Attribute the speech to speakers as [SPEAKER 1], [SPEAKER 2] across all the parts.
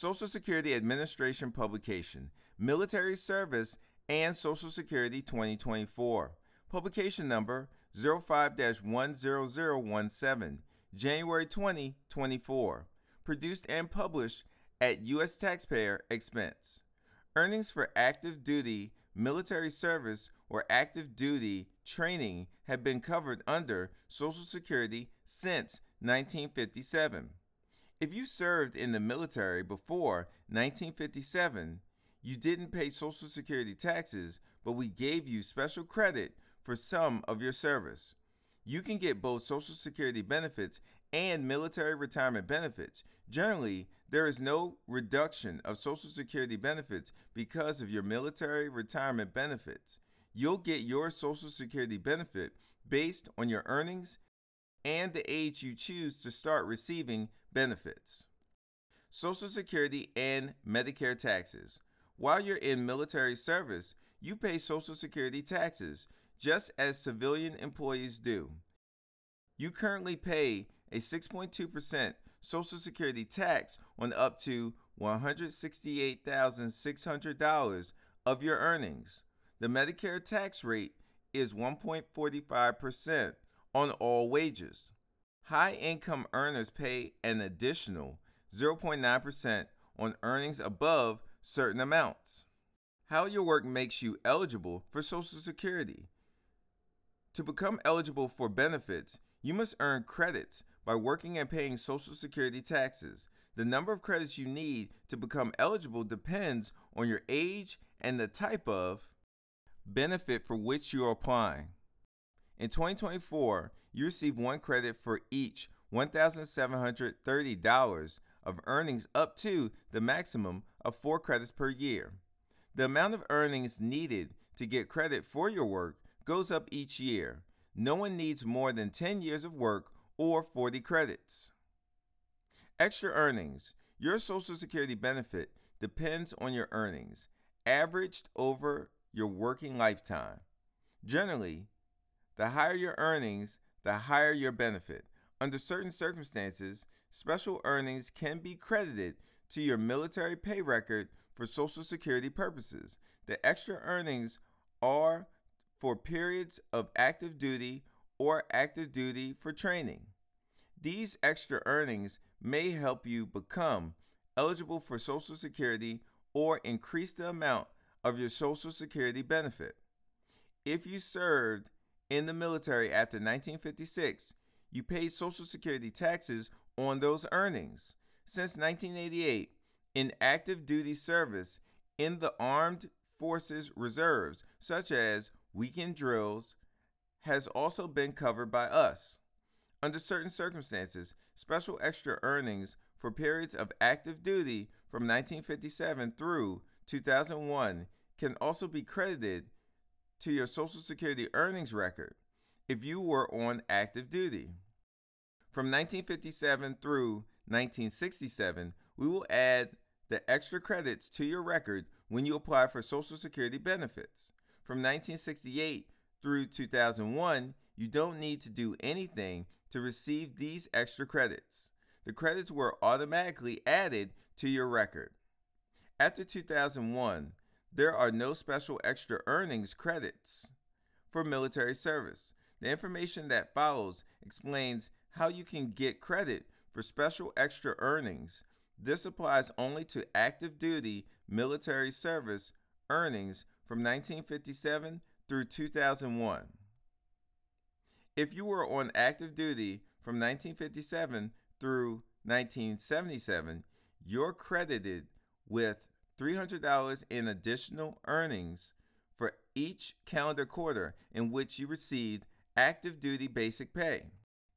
[SPEAKER 1] Social Security Administration publication, Military Service and Social Security 2024. Publication number 05 10017, January 2024. Produced and published at U.S. taxpayer expense. Earnings for active duty military service or active duty training have been covered under Social Security since 1957. If you served in the military before 1957, you didn't pay Social Security taxes, but we gave you special credit for some of your service. You can get both Social Security benefits and military retirement benefits. Generally, there is no reduction of Social Security benefits because of your military retirement benefits. You'll get your Social Security benefit based on your earnings and the age you choose to start receiving benefits. Social Security and Medicare taxes. While you're in military service, you pay Social Security taxes just as civilian employees do. You currently pay a 6.2% Social Security tax on up to $168,600 of your earnings. The Medicare tax rate is 1.45% on all wages. High income earners pay an additional 0.9% on earnings above certain amounts. How your work makes you eligible for Social Security. To become eligible for benefits, you must earn credits by working and paying Social Security taxes. The number of credits you need to become eligible depends on your age and the type of benefit for which you are applying. In 2024, you receive one credit for each $1,730 of earnings up to the maximum of four credits per year. The amount of earnings needed to get credit for your work goes up each year. No one needs more than 10 years of work or 40 credits. Extra earnings. Your Social Security benefit depends on your earnings, averaged over your working lifetime. Generally, the higher your earnings, the higher your benefit. Under certain circumstances, special earnings can be credited to your military pay record for Social Security purposes. The extra earnings are for periods of active duty or active duty for training. These extra earnings may help you become eligible for Social Security or increase the amount of your Social Security benefit. If you served in the military after 1956, you paid Social Security taxes on those earnings. Since 1988, inactive duty service in the Armed Forces Reserves, such as weekend drills, has also been covered by us. Under certain circumstances, special extra earnings for periods of active duty from 1957 through 2001 can also be credited to your Social Security earnings record if you were on active duty. From 1957 through 1967, we will add the extra credits to your record when you apply for Social Security benefits. From 1968 through 2001, you don't need to do anything to receive these extra credits. The credits were automatically added to your record. After 2001, there are no special extra earnings credits for military service. The information that follows explains how you can get credit for special extra earnings. This applies only to active duty military service earnings from 1957 through 2001. If you were on active duty from 1957 through 1977, you're credited with $300 in additional earnings for each calendar quarter in which you received active duty basic pay.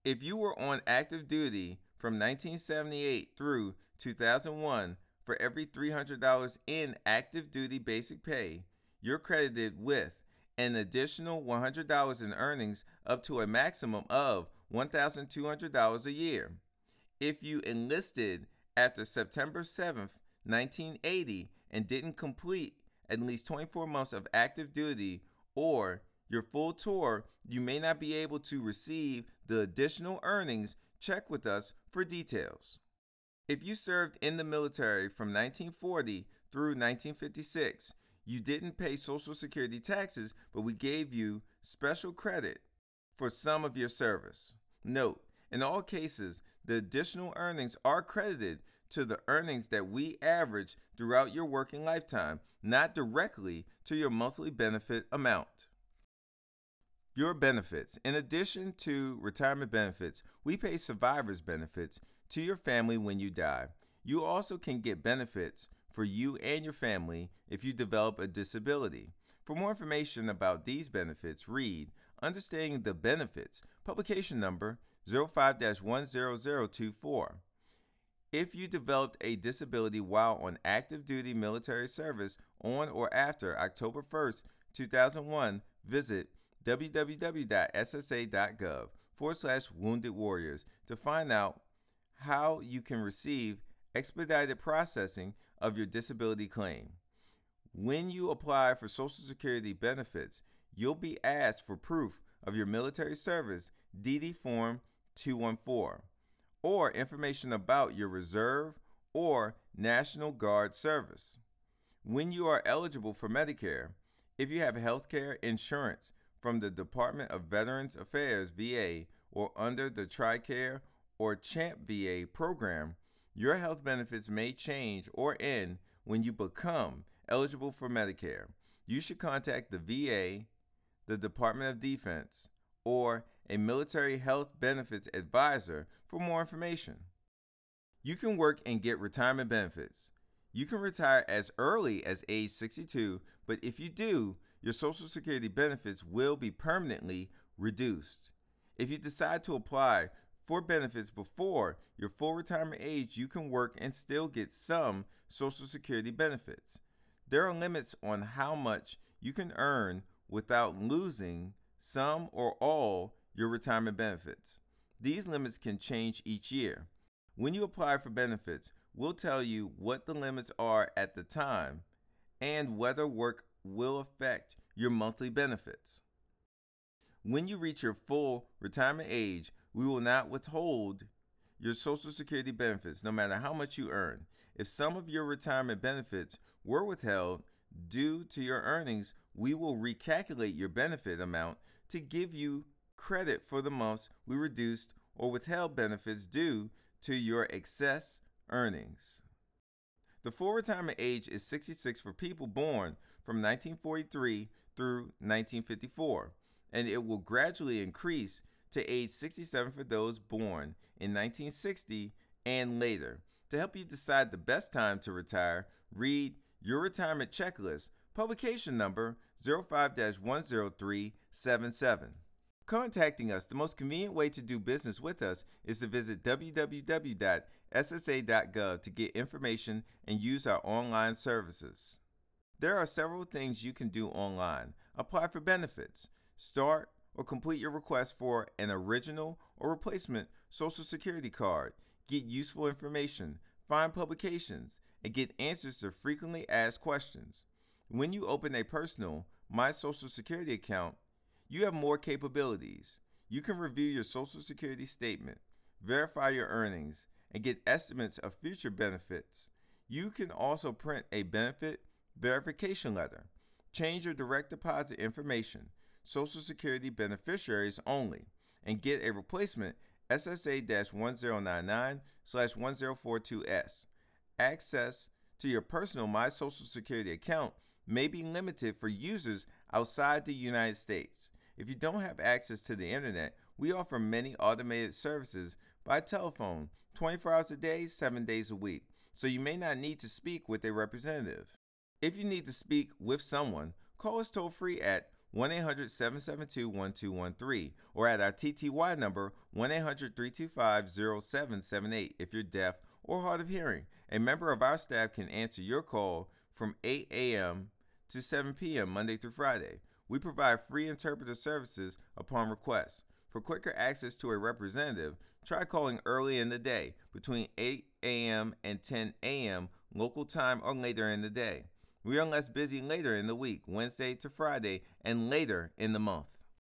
[SPEAKER 1] If you were on active duty from 1978 through 2001, for every $300 in active duty basic pay, you're credited with an additional $100 in earnings up to a maximum of $1,200 a year. If you enlisted after September 7th, 1980 and didn't complete at least 24 months of active duty or your full tour, you may not be able to receive the additional earnings. Check with us for details. If you served in the military from 1940 through 1956, you didn't pay Social Security taxes, but we gave you special credit for some of your service. Note, in all cases, the additional earnings are credited to the earnings that we average throughout your working lifetime, not directly to your monthly benefit amount. Your benefits. In addition to retirement benefits, we pay survivor's benefits to your family when you die. You also can get benefits for you and your family if you develop a disability. For more information about these benefits, read Understanding the Benefits, publication number 05 10024. If you developed a disability while on active duty military service on or after October 1st, 2001, visit www.ssa.gov forward slash wounded warriors to find out how you can receive expedited processing of your disability claim. When you apply for Social Security benefits, you'll be asked for proof of your military service, DD Form 214, or information about your reserve or National Guard service. When you are eligible for Medicare, if you have health care insurance from the Department of Veterans Affairs VA or under the TRICARE or CHAMP VA program, your health benefits may change or end when you become eligible for Medicare. You should contact the VA, the Department of Defense, or a military health benefits advisor for more information. You can work and get retirement benefits. You can retire as early as age 62, but if you do, your Social Security benefits will be permanently reduced. If you decide to apply for benefits before your full retirement age, you can work and still get some Social Security benefits. There are limits on how much you can earn without losing some or all your retirement benefits. These limits can change each year. When you apply for benefits, we'll tell you what the limits are at the time and whether work will affect your monthly benefits. When you reach your full retirement age, we will not withhold your Social Security benefits no matter how much you earn. If some of your retirement benefits were withheld due to your earnings, we will recalculate your benefit amount to give you credit for the months we reduced or withheld benefits due to your excess earnings. The full retirement age is 66 for people born from 1943 through 1954, and it will gradually increase to age 67 for those born in 1960 and later. To help you decide the best time to retire, read Your Retirement Checklist, publication number 05 10377. Contacting us, the most convenient way to do business with us is to visit www.ssa.gov to get information and use our online services. There are several things you can do online. Apply for benefits, start or complete your request for an original or replacement Social Security card, get useful information, find publications, and get answers to frequently asked questions. When you open a personal My Social Security account, you have more capabilities. You can review your Social Security statement, verify your earnings, and get estimates of future benefits. You can also print a benefit verification letter, change your direct deposit information, Social Security beneficiaries only, and get a replacement SSA 1099 1042S. Access to your personal My Social Security account may be limited for users outside the United States. If you don't have access to the internet, we offer many automated services by telephone 24 hours a day, 7 days a week, so you may not need to speak with a representative. If you need to speak with someone, call us toll free at 1 800 772 1213 or at our TTY number 1 800 325 0778 if you're deaf or hard of hearing. A member of our staff can answer your call from 8 a.m. to 7 p.m. Monday through Friday. We provide free interpreter services upon request. For quicker access to a representative, try calling early in the day between 8 a.m. and 10 a.m. local time or later in the day. We are less busy later in the week, Wednesday to Friday, and later in the month.